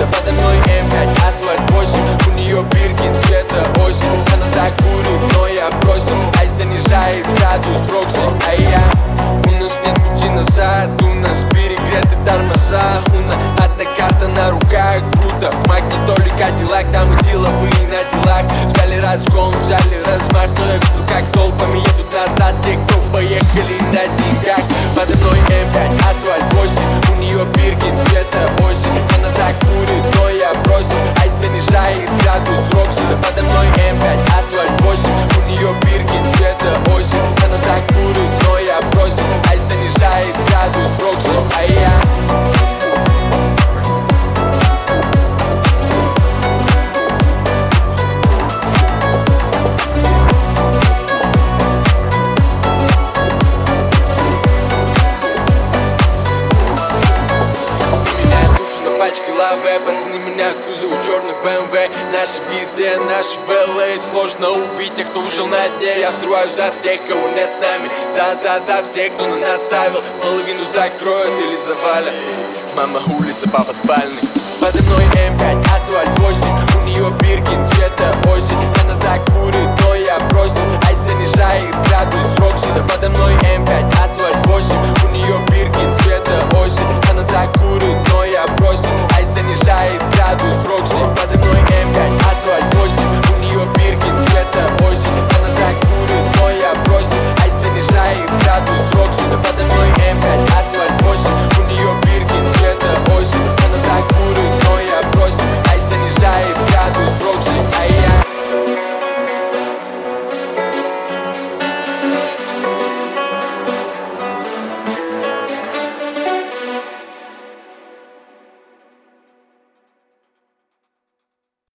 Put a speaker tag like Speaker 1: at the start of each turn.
Speaker 1: Да подо мной М5, асфальт 8 У нее биркин цвета осень. Она закурит, но я бросил. Ай занижает градус Рокси, а я У нас нет пути назад. У нас перегреты тормоза. У одна карта на руках. Круто, в магнитоле Кадиллак Там и деловые на делах. Взяли разгон, взяли размах. Но я видел, как толпами пачке лаве Пацаны меня кузов черных БМВ Наши везде, наши в ЛА Сложно убить тех, кто выжил на дне. Я взрываю за всех, кого нет с нами. За, за, за всех, кто на нас ставил Половину закроют или завалят. Мама улица, папа спальный. Подо мной М5, асфальт 8